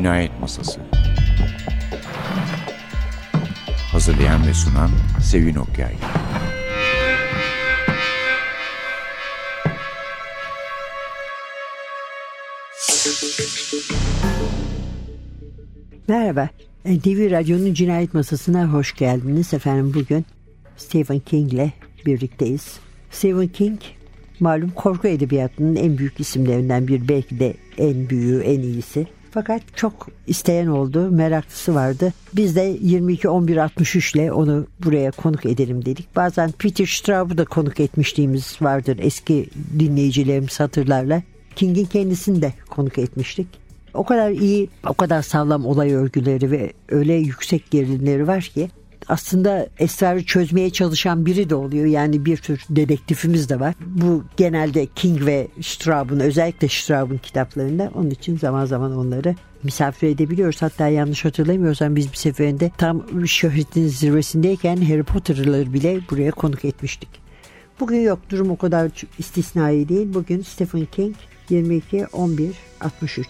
Cinayet Masası Hazırlayan ve sunan Sevin Okyay Merhaba, NTV Radyo'nun Cinayet Masası'na hoş geldiniz. Efendim bugün Stephen King ile birlikteyiz. Stephen King malum korku edebiyatının en büyük isimlerinden bir belki de en büyüğü, en iyisi. Fakat çok isteyen oldu, meraklısı vardı. Biz de 22-11-63 ile onu buraya konuk edelim dedik. Bazen Peter Straub'u da konuk etmişliğimiz vardır eski dinleyicilerimiz hatırlarla. King'in kendisini de konuk etmiştik. O kadar iyi, o kadar sağlam olay örgüleri ve öyle yüksek gerilimleri var ki aslında esrarı çözmeye çalışan biri de oluyor. Yani bir tür dedektifimiz de var. Bu genelde King ve Straub'un özellikle Straub'un kitaplarında. Onun için zaman zaman onları misafir edebiliyoruz. Hatta yanlış hatırlamıyorsam biz bir seferinde tam şöhretin zirvesindeyken Harry Potter'ları bile buraya konuk etmiştik. Bugün yok durum o kadar istisnai değil. Bugün Stephen King 22 11 63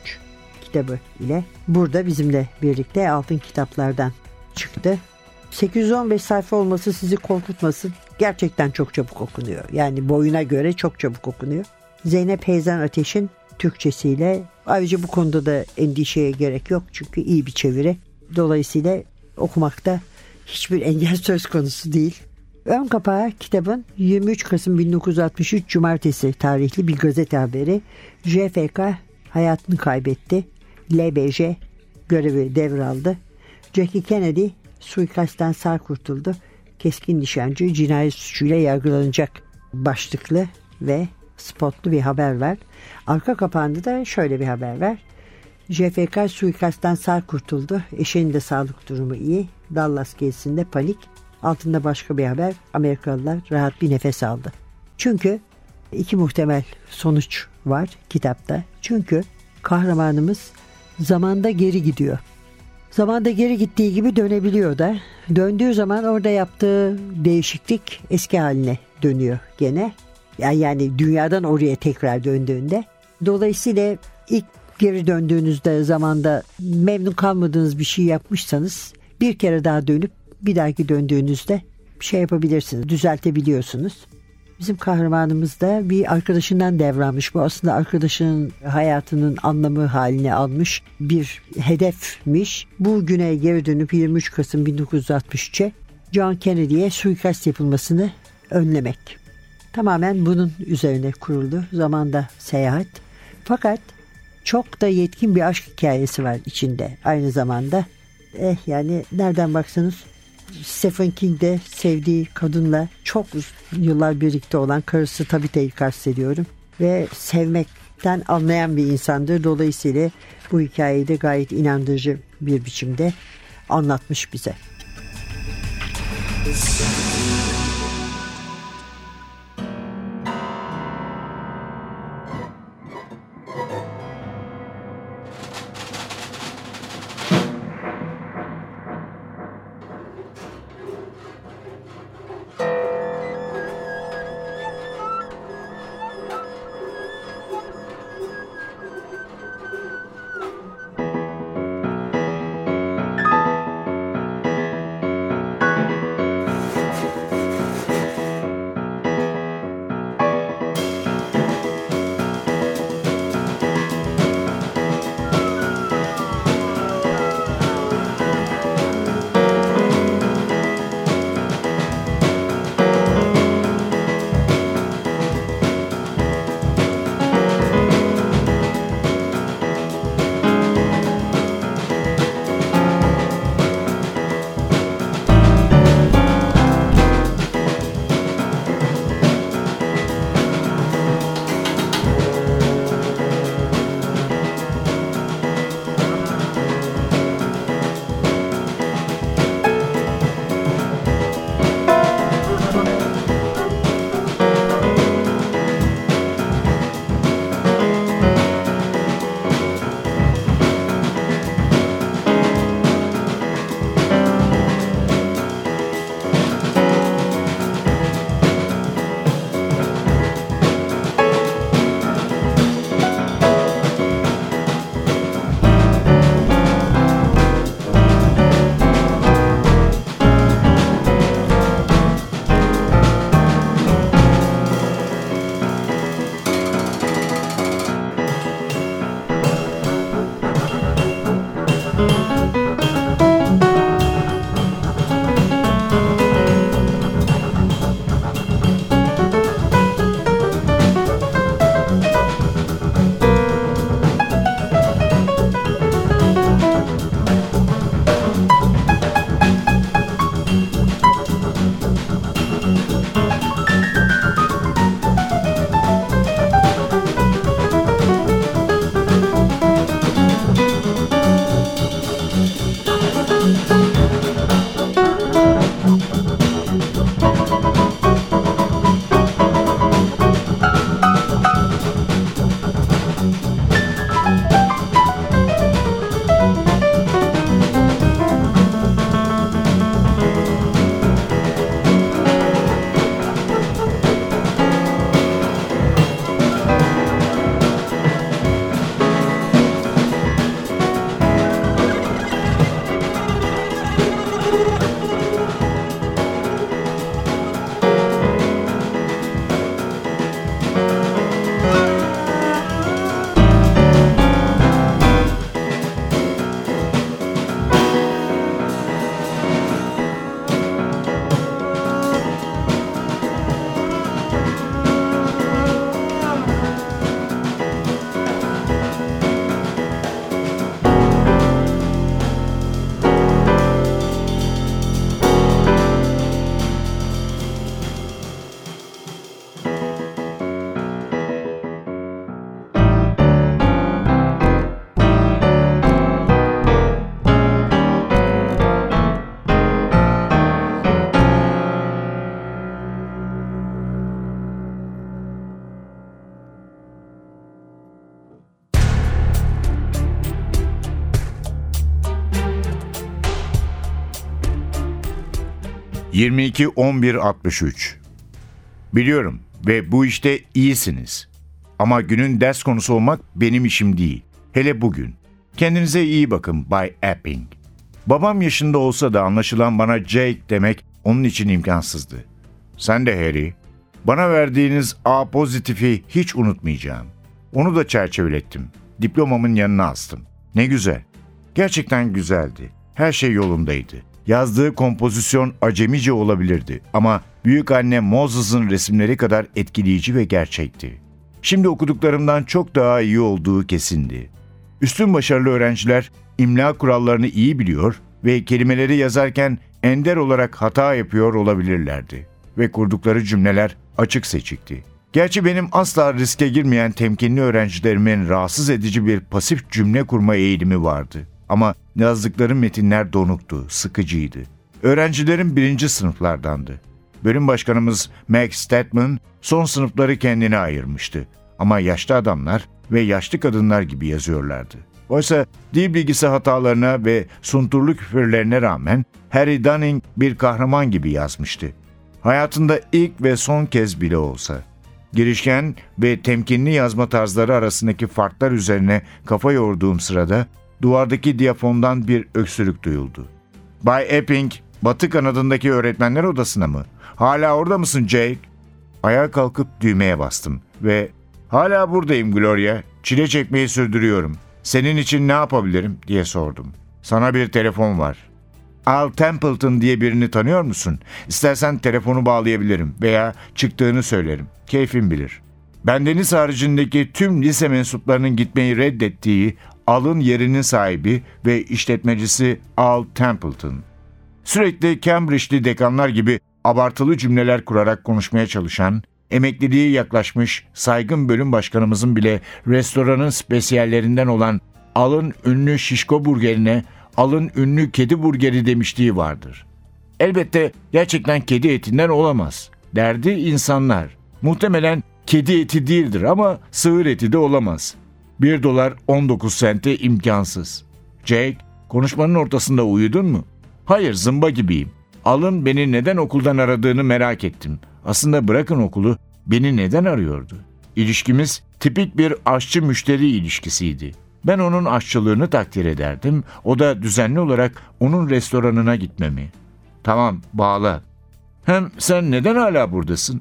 kitabı ile burada bizimle birlikte altın kitaplardan çıktı. 815 sayfa olması sizi korkutmasın. Gerçekten çok çabuk okunuyor. Yani boyuna göre çok çabuk okunuyor. Zeynep Heyzen Ateş'in Türkçesiyle ayrıca bu konuda da endişeye gerek yok. Çünkü iyi bir çeviri. Dolayısıyla okumakta hiçbir engel söz konusu değil. Ön kapağı kitabın 23 Kasım 1963 Cumartesi tarihli bir gazete haberi. JFK hayatını kaybetti. LBJ görevi devraldı. Jackie Kennedy suikastten sağ kurtuldu. Keskin nişancı cinayet suçuyla yargılanacak başlıklı ve spotlu bir haber var. Arka kapağında da şöyle bir haber var. JFK suikastten sağ kurtuldu. Eşinin de sağlık durumu iyi. Dallas gezisinde panik. Altında başka bir haber. Amerikalılar rahat bir nefes aldı. Çünkü iki muhtemel sonuç var kitapta. Çünkü kahramanımız zamanda geri gidiyor. Zamanda geri gittiği gibi dönebiliyor da. Döndüğü zaman orada yaptığı değişiklik eski haline dönüyor gene. Yani, dünyadan oraya tekrar döndüğünde. Dolayısıyla ilk geri döndüğünüzde zamanda memnun kalmadığınız bir şey yapmışsanız bir kere daha dönüp bir dahaki döndüğünüzde şey yapabilirsiniz, düzeltebiliyorsunuz. Bizim kahramanımız da bir arkadaşından devralmış. Bu aslında arkadaşının hayatının anlamı haline almış bir hedefmiş. Bu güne geri dönüp 23 Kasım 1963'e John Kennedy'ye suikast yapılmasını önlemek. Tamamen bunun üzerine kuruldu. Zamanda seyahat. Fakat çok da yetkin bir aşk hikayesi var içinde aynı zamanda. Eh yani nereden baksanız Stephen King de sevdiği kadınla çok yıllar birlikte olan karısı Tabitha'yı kastediyorum. Ve sevmekten anlayan bir insandır. Dolayısıyla bu hikayeyi de gayet inandırıcı bir biçimde anlatmış bize. Müzik 22 11 63 Biliyorum ve bu işte iyisiniz. Ama günün ders konusu olmak benim işim değil. Hele bugün. Kendinize iyi bakın Bay Epping. Babam yaşında olsa da anlaşılan bana Jake demek onun için imkansızdı. Sen de Harry. Bana verdiğiniz A pozitifi hiç unutmayacağım. Onu da çerçevelettim. Diplomamın yanına astım. Ne güzel. Gerçekten güzeldi. Her şey yolundaydı. Yazdığı kompozisyon acemice olabilirdi ama büyük anne Moses'ın resimleri kadar etkileyici ve gerçekti. Şimdi okuduklarımdan çok daha iyi olduğu kesindi. Üstün başarılı öğrenciler imla kurallarını iyi biliyor ve kelimeleri yazarken ender olarak hata yapıyor olabilirlerdi ve kurdukları cümleler açık seçikti. Gerçi benim asla riske girmeyen temkinli öğrencilerimin rahatsız edici bir pasif cümle kurma eğilimi vardı. Ama yazdıkları metinler donuktu, sıkıcıydı. Öğrencilerim birinci sınıflardandı. Bölüm başkanımız Max Statman son sınıfları kendine ayırmıştı. Ama yaşlı adamlar ve yaşlı kadınlar gibi yazıyorlardı. Oysa dil bilgisi hatalarına ve sunturlu küfürlerine rağmen Harry Dunning bir kahraman gibi yazmıştı. Hayatında ilk ve son kez bile olsa. Girişken ve temkinli yazma tarzları arasındaki farklar üzerine kafa yorduğum sırada duvardaki diyafondan bir öksürük duyuldu. Bay Epping, batı kanadındaki öğretmenler odasına mı? Hala orada mısın Jake? Ayağa kalkıp düğmeye bastım ve ''Hala buradayım Gloria, çile çekmeyi sürdürüyorum. Senin için ne yapabilirim?'' diye sordum. ''Sana bir telefon var. Al Templeton diye birini tanıyor musun? İstersen telefonu bağlayabilirim veya çıktığını söylerim. Keyfin bilir. Bendeniz haricindeki tüm lise mensuplarının gitmeyi reddettiği Al'ın yerinin sahibi ve işletmecisi Al Templeton. Sürekli Cambridge'li dekanlar gibi abartılı cümleler kurarak konuşmaya çalışan, emekliliği yaklaşmış saygın bölüm başkanımızın bile restoranın spesiyallerinden olan Al'ın ünlü şişko burgerine Al'ın ünlü kedi burgeri demişliği vardır. Elbette gerçekten kedi etinden olamaz. Derdi insanlar. Muhtemelen kedi eti değildir ama sığır eti de olamaz. 1 dolar 19 sente imkansız. Jake, konuşmanın ortasında uyudun mu? Hayır, zımba gibiyim. Alın beni neden okuldan aradığını merak ettim. Aslında bırakın okulu, beni neden arıyordu? İlişkimiz tipik bir aşçı müşteri ilişkisiydi. Ben onun aşçılığını takdir ederdim, o da düzenli olarak onun restoranına gitmemi. Tamam, bağla. Hem sen neden hala buradasın?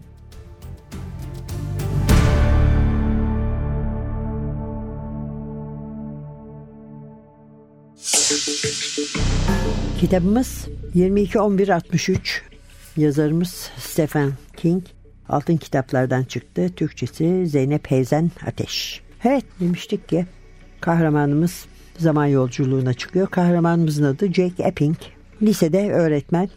Kitabımız 22-11-63. Yazarımız Stephen King. Altın kitaplardan çıktı. Türkçesi Zeynep Heyzen Ateş. Evet demiştik ki kahramanımız zaman yolculuğuna çıkıyor. Kahramanımızın adı Jake Epping. Lisede öğretmen.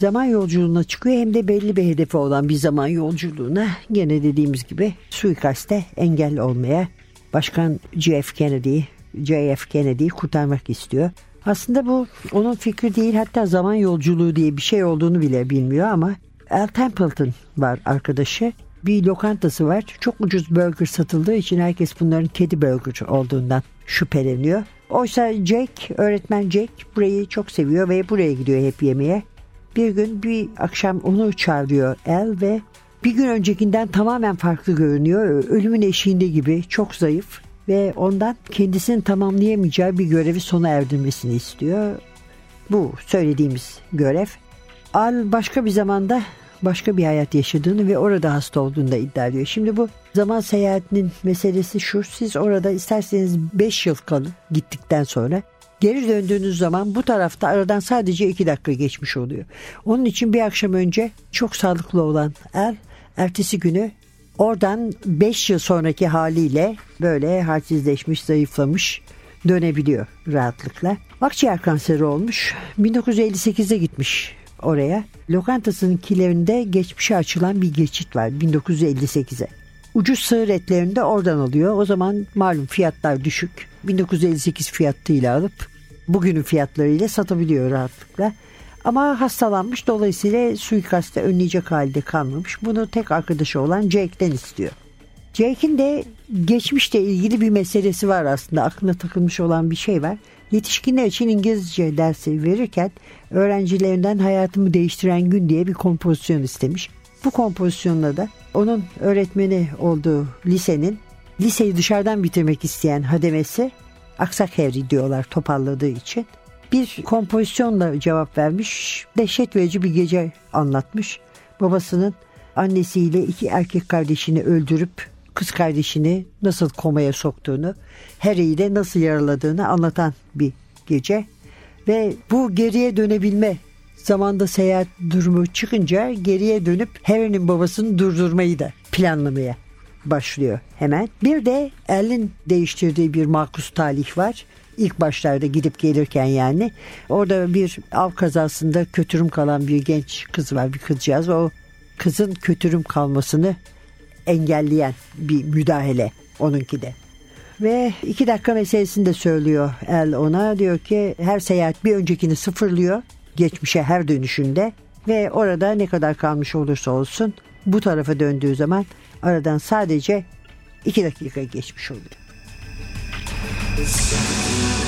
Zaman yolculuğuna çıkıyor hem de belli bir hedefi olan bir zaman yolculuğuna gene dediğimiz gibi suikaste engel olmaya Başkan JF Kennedy, JF Kennedy'yi kurtarmak istiyor. Aslında bu onun fikri değil hatta zaman yolculuğu diye bir şey olduğunu bile bilmiyor ama Al Templeton var arkadaşı. Bir lokantası var. Çok ucuz burger satıldığı için herkes bunların kedi burger olduğundan şüpheleniyor. Oysa Jake, öğretmen Jake burayı çok seviyor ve buraya gidiyor hep yemeğe. Bir gün bir akşam onu çağırıyor El ve bir gün öncekinden tamamen farklı görünüyor. Ölümün eşiğinde gibi çok zayıf ve ondan kendisini tamamlayamayacağı bir görevi sona erdirmesini istiyor. Bu söylediğimiz görev. Al başka bir zamanda başka bir hayat yaşadığını ve orada hasta olduğunu da iddia ediyor. Şimdi bu zaman seyahatinin meselesi şu. Siz orada isterseniz 5 yıl kalın gittikten sonra. Geri döndüğünüz zaman bu tarafta aradan sadece 2 dakika geçmiş oluyor. Onun için bir akşam önce çok sağlıklı olan er ertesi günü oradan 5 yıl sonraki haliyle böyle halsizleşmiş, zayıflamış dönebiliyor rahatlıkla. Akciğer kanseri olmuş. 1958'de gitmiş oraya. Lokantasının kilerinde geçmişe açılan bir geçit var 1958'e. Ucuz sığır etlerini de oradan alıyor. O zaman malum fiyatlar düşük. 1958 fiyatıyla alıp bugünün fiyatlarıyla satabiliyor rahatlıkla. Ama hastalanmış dolayısıyla suikaste önleyecek halde kalmamış. Bunu tek arkadaşı olan Jake'den istiyor. Jake'in de geçmişle ilgili bir meselesi var aslında. Aklına takılmış olan bir şey var. Yetişkinler için İngilizce dersi verirken öğrencilerinden hayatımı değiştiren gün diye bir kompozisyon istemiş. Bu kompozisyonla da onun öğretmeni olduğu lisenin liseyi dışarıdan bitirmek isteyen hademesi aksak evri diyorlar toparladığı için. Bir kompozisyonla cevap vermiş. Dehşet verici bir gece anlatmış. Babasının annesiyle iki erkek kardeşini öldürüp kız kardeşini nasıl komaya soktuğunu, Harry'i de nasıl yaraladığını anlatan bir gece. Ve bu geriye dönebilme zamanda seyahat durumu çıkınca geriye dönüp Harry'nin babasını durdurmayı da planlamaya başlıyor hemen. Bir de El'in değiştirdiği bir makus talih var. İlk başlarda gidip gelirken yani. Orada bir av kazasında kötürüm kalan bir genç kız var bir kızcağız. O kızın kötürüm kalmasını engelleyen bir müdahale onunki de. Ve iki dakika meselesini de söylüyor El ona. Diyor ki her seyahat bir öncekini sıfırlıyor. Geçmişe her dönüşünde. Ve orada ne kadar kalmış olursa olsun bu tarafa döndüğü zaman aradan sadece iki dakika geçmiş oluyor. It's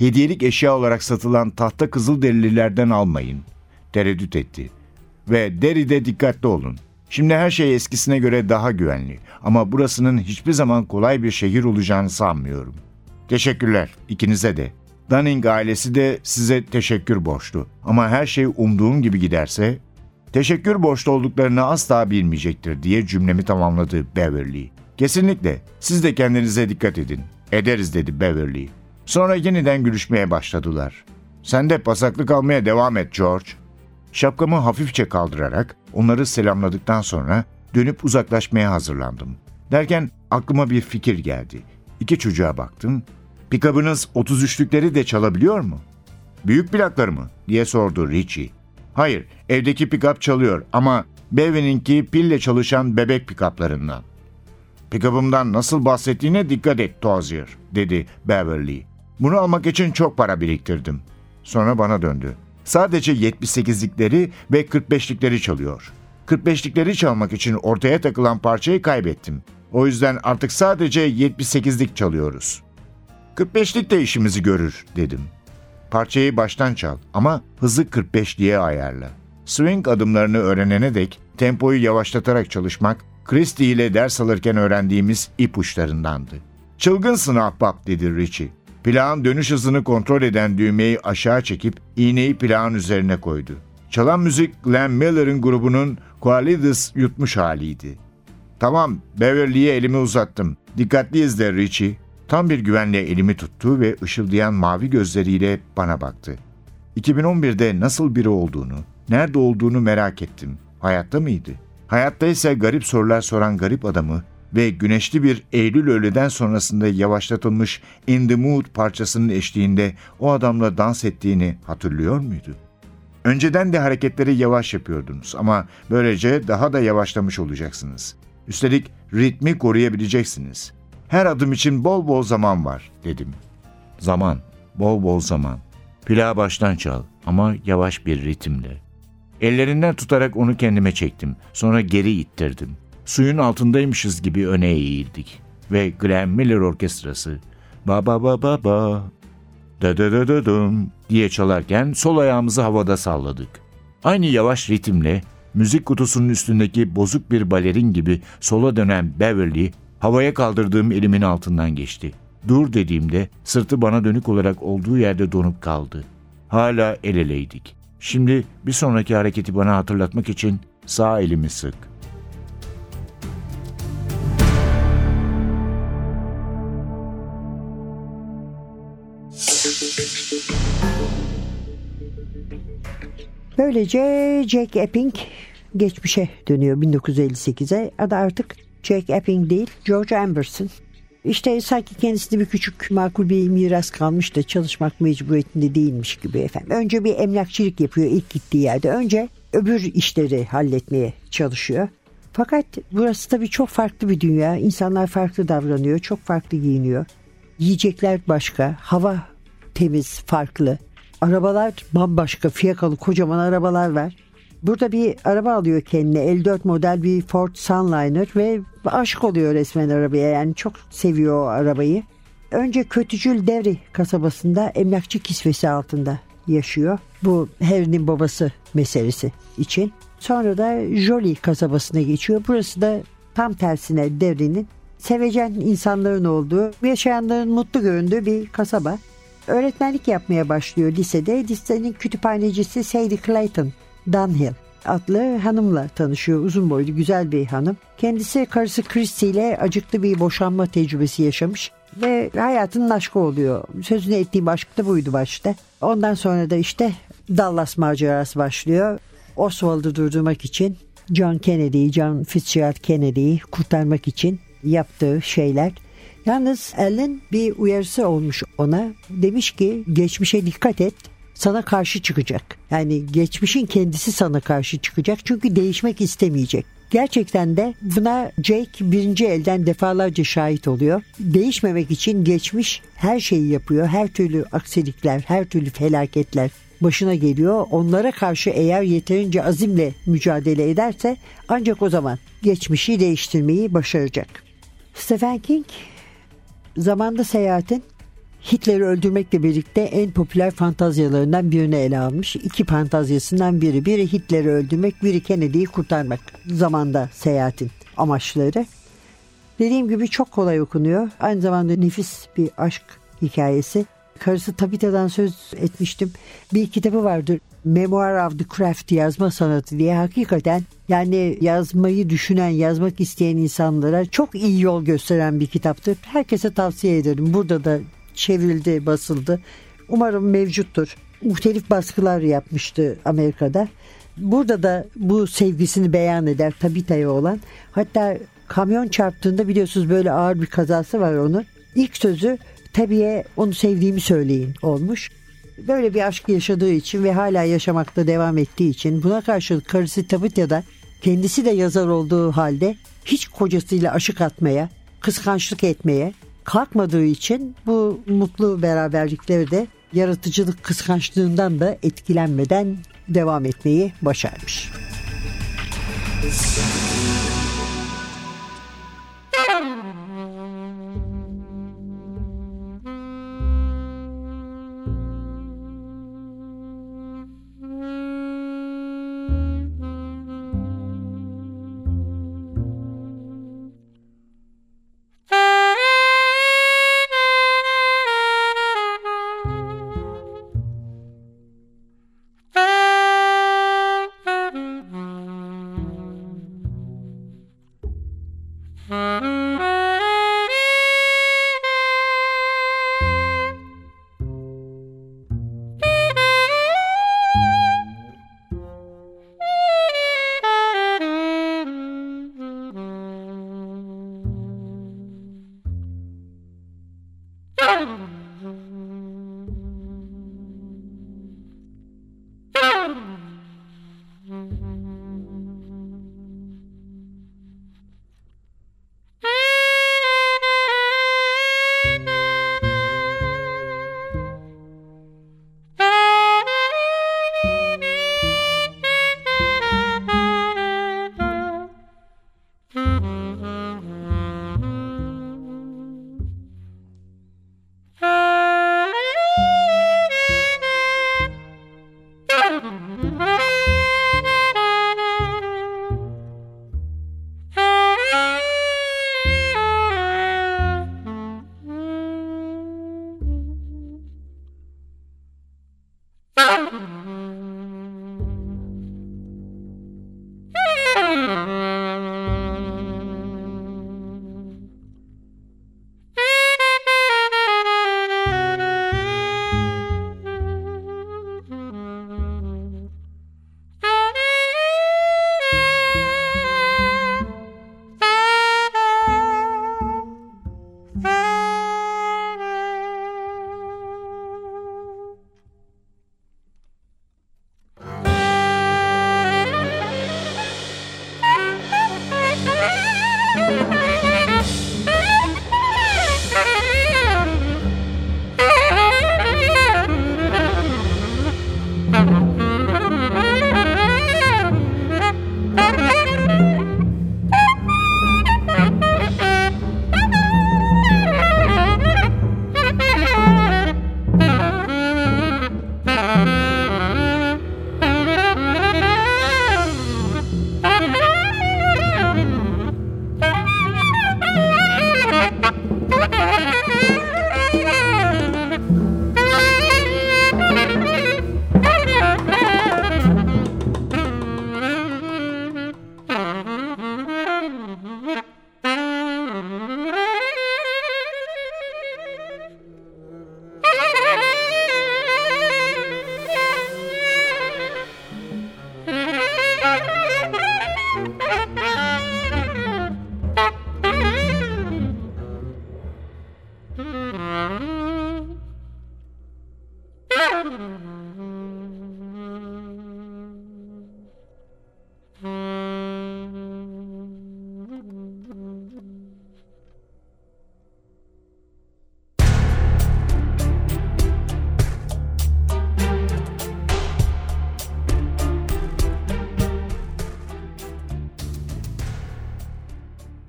hediyelik eşya olarak satılan tahta kızılderililerden almayın. Tereddüt etti. Ve Derry'de dikkatli olun. Şimdi her şey eskisine göre daha güvenli ama burasının hiçbir zaman kolay bir şehir olacağını sanmıyorum. Teşekkürler ikinize de. Dunning ailesi de size teşekkür borçlu. Ama her şey umduğum gibi giderse teşekkür borçlu olduklarını asla bilmeyecektir diye cümlemi tamamladı Beverly. Kesinlikle siz de kendinize dikkat edin. Ederiz dedi Beverly. Sonra yeniden gülüşmeye başladılar. Sen de pasaklık almaya devam et George. Şapkamı hafifçe kaldırarak onları selamladıktan sonra dönüp uzaklaşmaya hazırlandım. Derken aklıma bir fikir geldi. İki çocuğa baktım. Pikabınız 33'lükleri de çalabiliyor mu? Büyük plakları mı? diye sordu Richie. Hayır, evdeki pikap çalıyor ama Bevin'inki pille çalışan bebek pikaplarından. Pikabımdan nasıl bahsettiğine dikkat et Tozier, dedi Beverly. Bunu almak için çok para biriktirdim. Sonra bana döndü. Sadece 78'likleri ve 45'likleri çalıyor. 45'likleri çalmak için ortaya takılan parçayı kaybettim. O yüzden artık sadece 78'lik çalıyoruz. 45'lik de işimizi görür dedim. Parçayı baştan çal ama hızı 45'liğe ayarla. Swing adımlarını öğrenene dek tempoyu yavaşlatarak çalışmak Christie ile ders alırken öğrendiğimiz ipuçlarındandı. Çılgınsın ahbap dedi Richie. Plağın dönüş hızını kontrol eden düğmeyi aşağı çekip iğneyi plağın üzerine koydu. Çalan müzik Glenn Miller'ın grubunun Qualides yutmuş haliydi. Tamam, Beverly'ye elimi uzattım. Dikkatli izle Richie. Tam bir güvenle elimi tuttu ve ışıldayan mavi gözleriyle bana baktı. 2011'de nasıl biri olduğunu, nerede olduğunu merak ettim. Hayatta mıydı? Hayatta ise garip sorular soran garip adamı ve güneşli bir Eylül öğleden sonrasında yavaşlatılmış In the Mood parçasının eşliğinde o adamla dans ettiğini hatırlıyor muydu? Önceden de hareketleri yavaş yapıyordunuz ama böylece daha da yavaşlamış olacaksınız. Üstelik ritmi koruyabileceksiniz. Her adım için bol bol zaman var dedim. Zaman, bol bol zaman. Plağı baştan çal ama yavaş bir ritimle. Ellerinden tutarak onu kendime çektim. Sonra geri ittirdim. Suyun altındaymışız gibi öne eğildik. Ve Glenn Miller Orkestrası ba ba ba ba ba da da da da dum diye çalarken sol ayağımızı havada salladık. Aynı yavaş ritimle müzik kutusunun üstündeki bozuk bir balerin gibi sola dönen Beverly havaya kaldırdığım elimin altından geçti. Dur dediğimde sırtı bana dönük olarak olduğu yerde donup kaldı. Hala el eleydik. Şimdi bir sonraki hareketi bana hatırlatmak için sağ elimi sık. Böylece Jack Epping geçmişe dönüyor 1958'e. Adı artık Jack Epping değil George Anderson. İşte sanki kendisine bir küçük makul bir miras kalmış da çalışmak mecburiyetinde değilmiş gibi efendim. Önce bir emlakçılık yapıyor ilk gittiği yerde. Önce öbür işleri halletmeye çalışıyor. Fakat burası tabii çok farklı bir dünya. İnsanlar farklı davranıyor, çok farklı giyiniyor. Yiyecekler başka, hava temiz, farklı. Arabalar bambaşka, fiyakalı kocaman arabalar var. Burada bir araba alıyor kendine. 54 model bir Ford Sunliner ve aşık oluyor resmen arabaya. Yani çok seviyor o arabayı. Önce Kötücül Devri kasabasında emlakçı kisvesi altında yaşıyor. Bu Harry'nin babası meselesi için. Sonra da Jolie kasabasına geçiyor. Burası da tam tersine Devri'nin sevecen insanların olduğu, yaşayanların mutlu göründüğü bir kasaba. Öğretmenlik yapmaya başlıyor lisede. Lisenin kütüphanecisi Sadie Clayton Dunhill adlı hanımla tanışıyor. Uzun boylu güzel bir hanım. Kendisi karısı Christy ile acıklı bir boşanma tecrübesi yaşamış ve hayatının aşkı oluyor. Sözünü ettiğim aşk da buydu başta. Ondan sonra da işte Dallas macerası başlıyor. Oswald'ı durdurmak için John Kennedy'yi, John Fitzgerald Kennedy'yi kurtarmak için yaptığı şeyler. Yalnız Ellen bir uyarısı olmuş ona. Demiş ki geçmişe dikkat et sana karşı çıkacak. Yani geçmişin kendisi sana karşı çıkacak çünkü değişmek istemeyecek. Gerçekten de buna Jake birinci elden defalarca şahit oluyor. Değişmemek için geçmiş her şeyi yapıyor. Her türlü aksilikler, her türlü felaketler başına geliyor. Onlara karşı eğer yeterince azimle mücadele ederse ancak o zaman geçmişi değiştirmeyi başaracak. Stephen King zamanda seyahatin Hitler'i öldürmekle birlikte en popüler fantazyalarından birini ele almış. İki fantazyasından biri. Biri Hitler'i öldürmek, biri Kennedy'yi kurtarmak. Zamanda seyahatin amaçları. Dediğim gibi çok kolay okunuyor. Aynı zamanda nefis bir aşk hikayesi. Karısı Tabitha'dan söz etmiştim. Bir kitabı vardır. Memoir of the Craft yazma sanatı diye hakikaten yani yazmayı düşünen, yazmak isteyen insanlara çok iyi yol gösteren bir kitaptır. Herkese tavsiye ederim. Burada da çevrildi, basıldı. Umarım mevcuttur. Muhtelif baskılar yapmıştı Amerika'da. Burada da bu sevgisini beyan eder Tabitha'ya olan. Hatta kamyon çarptığında biliyorsunuz böyle ağır bir kazası var onun. İlk sözü tabiye onu sevdiğimi söyleyin olmuş. Böyle bir aşk yaşadığı için ve hala yaşamakta devam ettiği için buna karşılık karısı Tabitha da kendisi de yazar olduğu halde hiç kocasıyla aşık atmaya, kıskançlık etmeye kalkmadığı için bu mutlu beraberlikleri de yaratıcılık kıskançlığından da etkilenmeden devam etmeyi başarmış.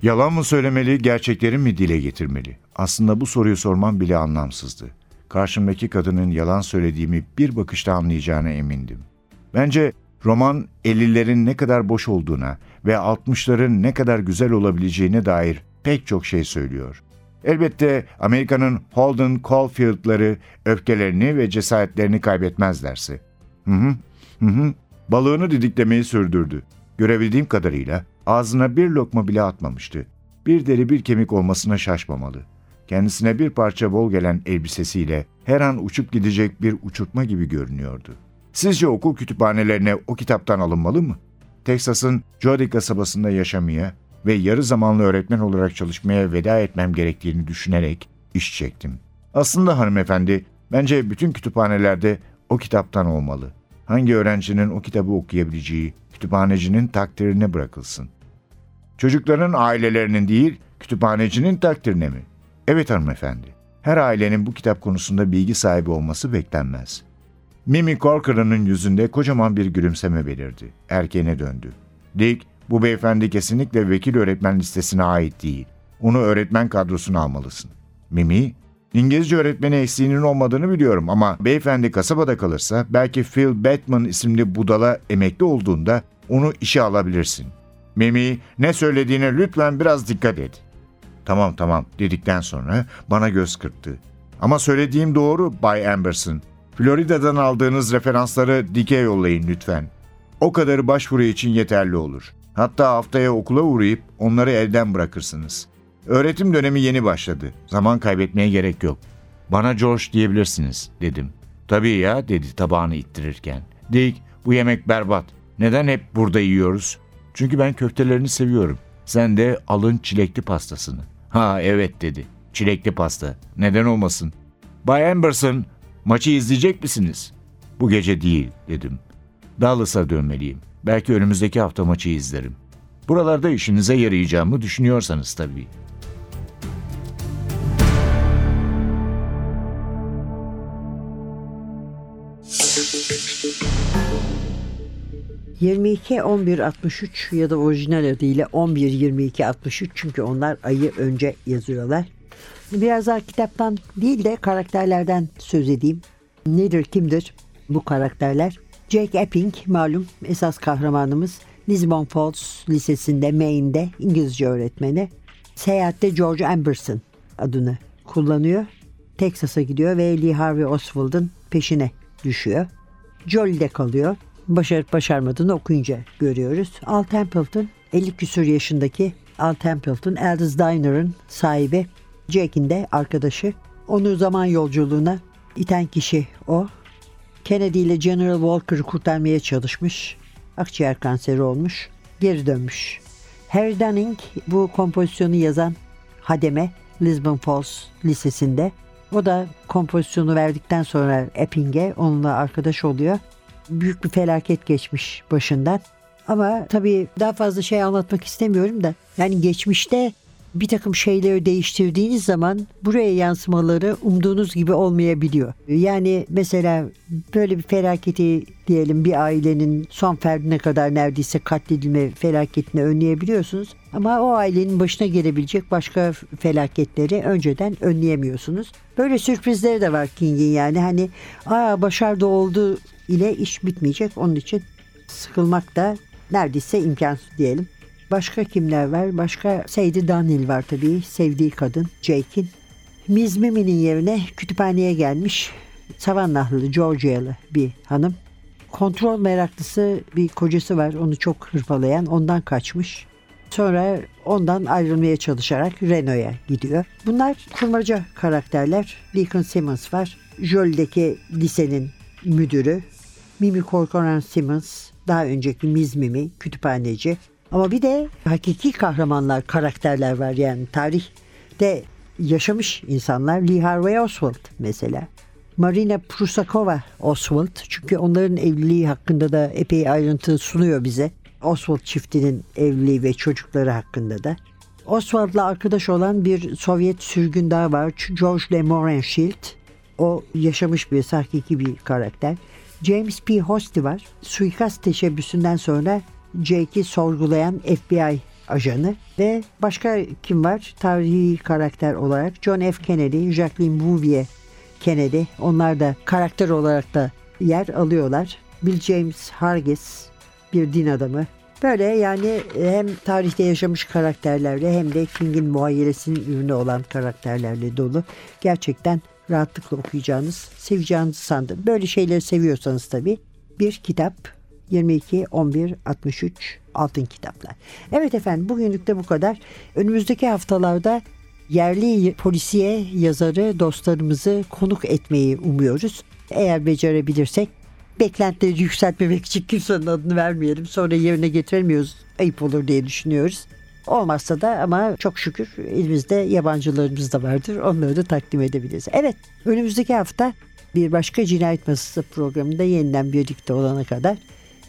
Yalan mı söylemeli, gerçekleri mi dile getirmeli? Aslında bu soruyu sormam bile anlamsızdı. karşımdaki kadının yalan söylediğimi bir bakışta anlayacağına emindim. Bence roman 50'lerin ne kadar boş olduğuna ve 60'ların ne kadar güzel olabileceğine dair pek çok şey söylüyor. Elbette Amerika'nın Holden Caulfield'ları öfkelerini ve cesaretlerini kaybetmezlerse. Hı hı, hı hı. Balığını didiklemeyi sürdürdü. Görebildiğim kadarıyla ağzına bir lokma bile atmamıştı. Bir deri bir kemik olmasına şaşmamalı. Kendisine bir parça bol gelen elbisesiyle her an uçup gidecek bir uçurtma gibi görünüyordu. Sizce okul kütüphanelerine o kitaptan alınmalı mı? Texas'ın Jody kasabasında yaşamaya ve yarı zamanlı öğretmen olarak çalışmaya veda etmem gerektiğini düşünerek iş çektim. Aslında hanımefendi, bence bütün kütüphanelerde o kitaptan olmalı. Hangi öğrencinin o kitabı okuyabileceği kütüphanecinin takdirine bırakılsın. Çocukların ailelerinin değil, kütüphanecinin takdirine mi? Evet hanımefendi. Her ailenin bu kitap konusunda bilgi sahibi olması beklenmez. Mimi Corcoran'ın yüzünde kocaman bir gülümseme belirdi. Erkeğine döndü. Dick, bu beyefendi kesinlikle vekil öğretmen listesine ait değil. Onu öğretmen kadrosuna almalısın. Mimi, İngilizce öğretmeni eksiğinin olmadığını biliyorum ama beyefendi kasabada kalırsa belki Phil Batman isimli budala emekli olduğunda onu işe alabilirsin. Mimi, ne söylediğine lütfen biraz dikkat et. Tamam tamam dedikten sonra bana göz kırptı. Ama söylediğim doğru Bay Amberson. Florida'dan aldığınız referansları dike yollayın lütfen. O kadarı başvuru için yeterli olur. Hatta haftaya okula uğrayıp onları elden bırakırsınız. Öğretim dönemi yeni başladı. Zaman kaybetmeye gerek yok. Bana George diyebilirsiniz dedim. Tabii ya dedi tabağını ittirirken. Dick bu yemek berbat. Neden hep burada yiyoruz? Çünkü ben köftelerini seviyorum. Sen de alın çilekli pastasını. Ha evet dedi. Çilekli pasta. Neden olmasın? Bay Amberson maçı izleyecek misiniz? Bu gece değil dedim. Dallas'a dönmeliyim. Belki önümüzdeki hafta maçı izlerim. Buralarda işinize yarayacağımı düşünüyorsanız tabii. ...22 11 63 ya da orijinal adıyla 11 22 63 çünkü onlar ayı önce yazıyorlar. Biraz daha kitaptan değil de karakterlerden söz edeyim. Nedir kimdir bu karakterler? Jake Epping malum esas kahramanımız Lisbon Falls Lisesi'nde Maine'de İngilizce öğretmeni. Seyahatte George Amberson adını kullanıyor. Texas'a gidiyor ve Lee Harvey Oswald'ın peşine düşüyor. Jolie'de kalıyor. Başarıp başarmadığını okuyunca görüyoruz. Al Templeton 50 küsur yaşındaki Al Templeton Aldous Diner'ın sahibi Jake'in de arkadaşı. Onu zaman yolculuğuna iten kişi o. Kennedy ile General Walker'ı kurtarmaya çalışmış. Akciğer kanseri olmuş. Geri dönmüş. Harry Dunning bu kompozisyonu yazan hademe Lisbon Falls Lisesi'nde. O da kompozisyonu verdikten sonra Epping'e onunla arkadaş oluyor. Büyük bir felaket geçmiş başından. Ama tabii daha fazla şey anlatmak istemiyorum da yani geçmişte bir takım şeyleri değiştirdiğiniz zaman buraya yansımaları umduğunuz gibi olmayabiliyor. Yani mesela böyle bir felaketi diyelim bir ailenin son ferdine kadar neredeyse katledilme felaketini önleyebiliyorsunuz. Ama o ailenin başına gelebilecek başka felaketleri önceden önleyemiyorsunuz. Böyle sürprizleri de var King'in yani hani aa başardı oldu ile iş bitmeyecek. Onun için sıkılmak da neredeyse imkansız diyelim. Başka kimler var? Başka Sadie Daniel var tabii. Sevdiği kadın Jake'in. Miss Mimi'nin yerine kütüphaneye gelmiş Savannahlı, Georgia'lı bir hanım. Kontrol meraklısı bir kocası var. Onu çok hırpalayan. Ondan kaçmış. Sonra ondan ayrılmaya çalışarak Reno'ya gidiyor. Bunlar kurmaca karakterler. Deacon Simmons var. Jolie'deki lisenin müdürü. Mimi Corcoran Simmons. Daha önceki Miss Mimi, kütüphaneci. Ama bir de hakiki kahramanlar, karakterler var yani tarihte yaşamış insanlar. Lee Harvey Oswald mesela. Marina Prusakova Oswald. Çünkü onların evliliği hakkında da epey ayrıntı sunuyor bize. Oswald çiftinin evliliği ve çocukları hakkında da. Oswald'la arkadaş olan bir Sovyet sürgün daha var. George Le Morenschild. O yaşamış bir hakiki bir karakter. James P. Hosty var. Suikast teşebbüsünden sonra Jake'i sorgulayan FBI ajanı ve başka kim var? Tarihi karakter olarak John F. Kennedy, Jacqueline Bouvier Kennedy. Onlar da karakter olarak da yer alıyorlar. Bill James Hargis bir din adamı. Böyle yani hem tarihte yaşamış karakterlerle hem de King'in muayyelesinin ürünü olan karakterlerle dolu. Gerçekten rahatlıkla okuyacağınız, seveceğinizi sandım. Böyle şeyleri seviyorsanız tabii bir kitap 22 11 63 Altın Kitaplar. Evet efendim bugünlük de bu kadar. Önümüzdeki haftalarda yerli polisiye yazarı dostlarımızı konuk etmeyi umuyoruz. Eğer becerebilirsek beklentileri yükseltmemek için kimsenin adını vermeyelim. Sonra yerine getiremiyoruz. Ayıp olur diye düşünüyoruz. Olmazsa da ama çok şükür elimizde yabancılarımız da vardır. Onları da takdim edebiliriz. Evet önümüzdeki hafta bir başka cinayet masası programında yeniden birlikte olana kadar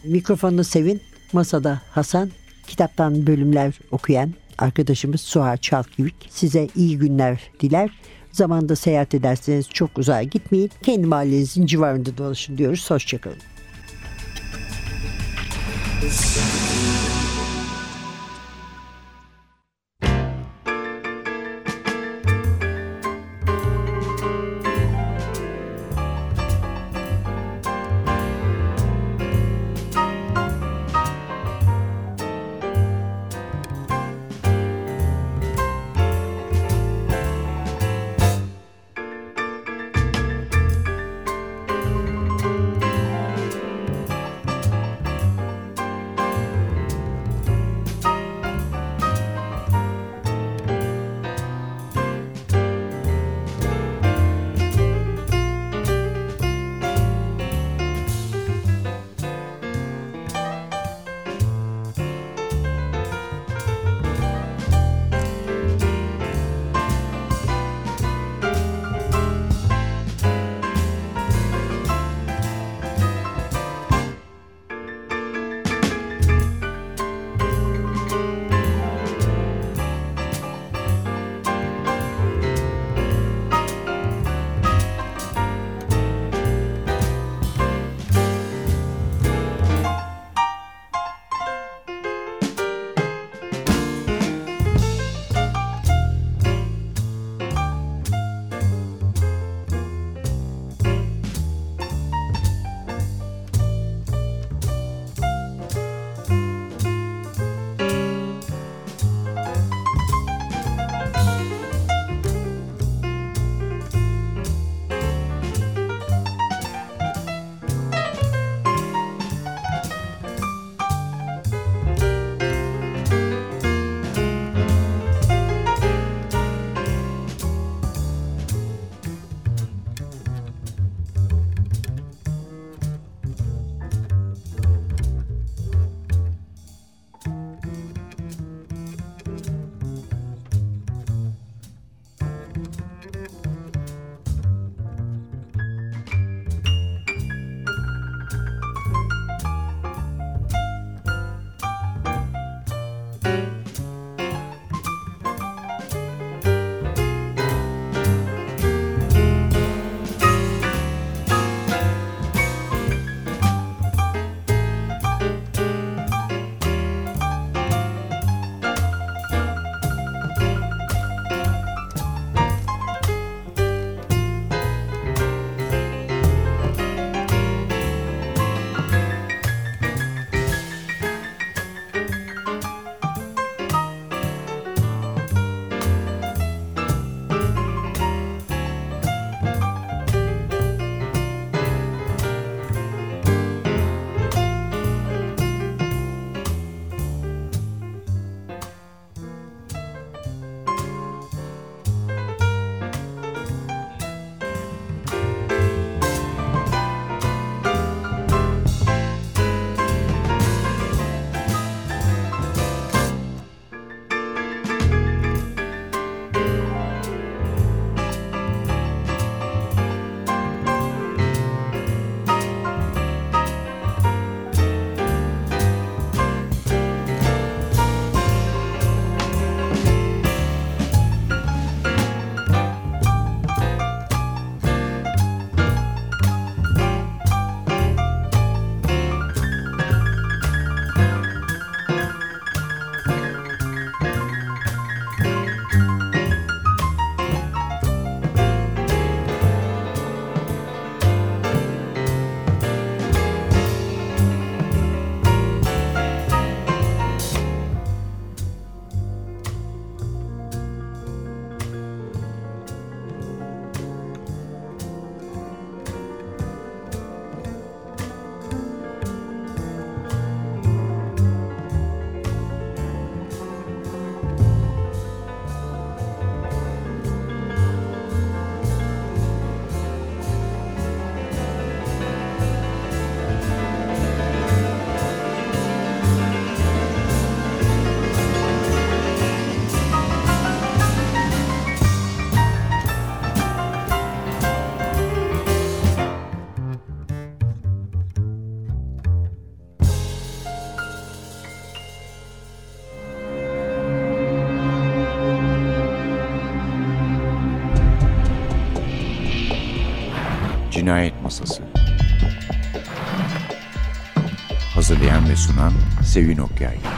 mikrofonu sevin. Masada Hasan, kitaptan bölümler okuyan arkadaşımız Suha Çalkivik size iyi günler diler. Zamanda seyahat ederseniz çok uzağa gitmeyin. Kendi mahallenizin civarında dolaşın diyoruz. Hoşçakalın. Hazırlayan ve sunan Sevin Okyay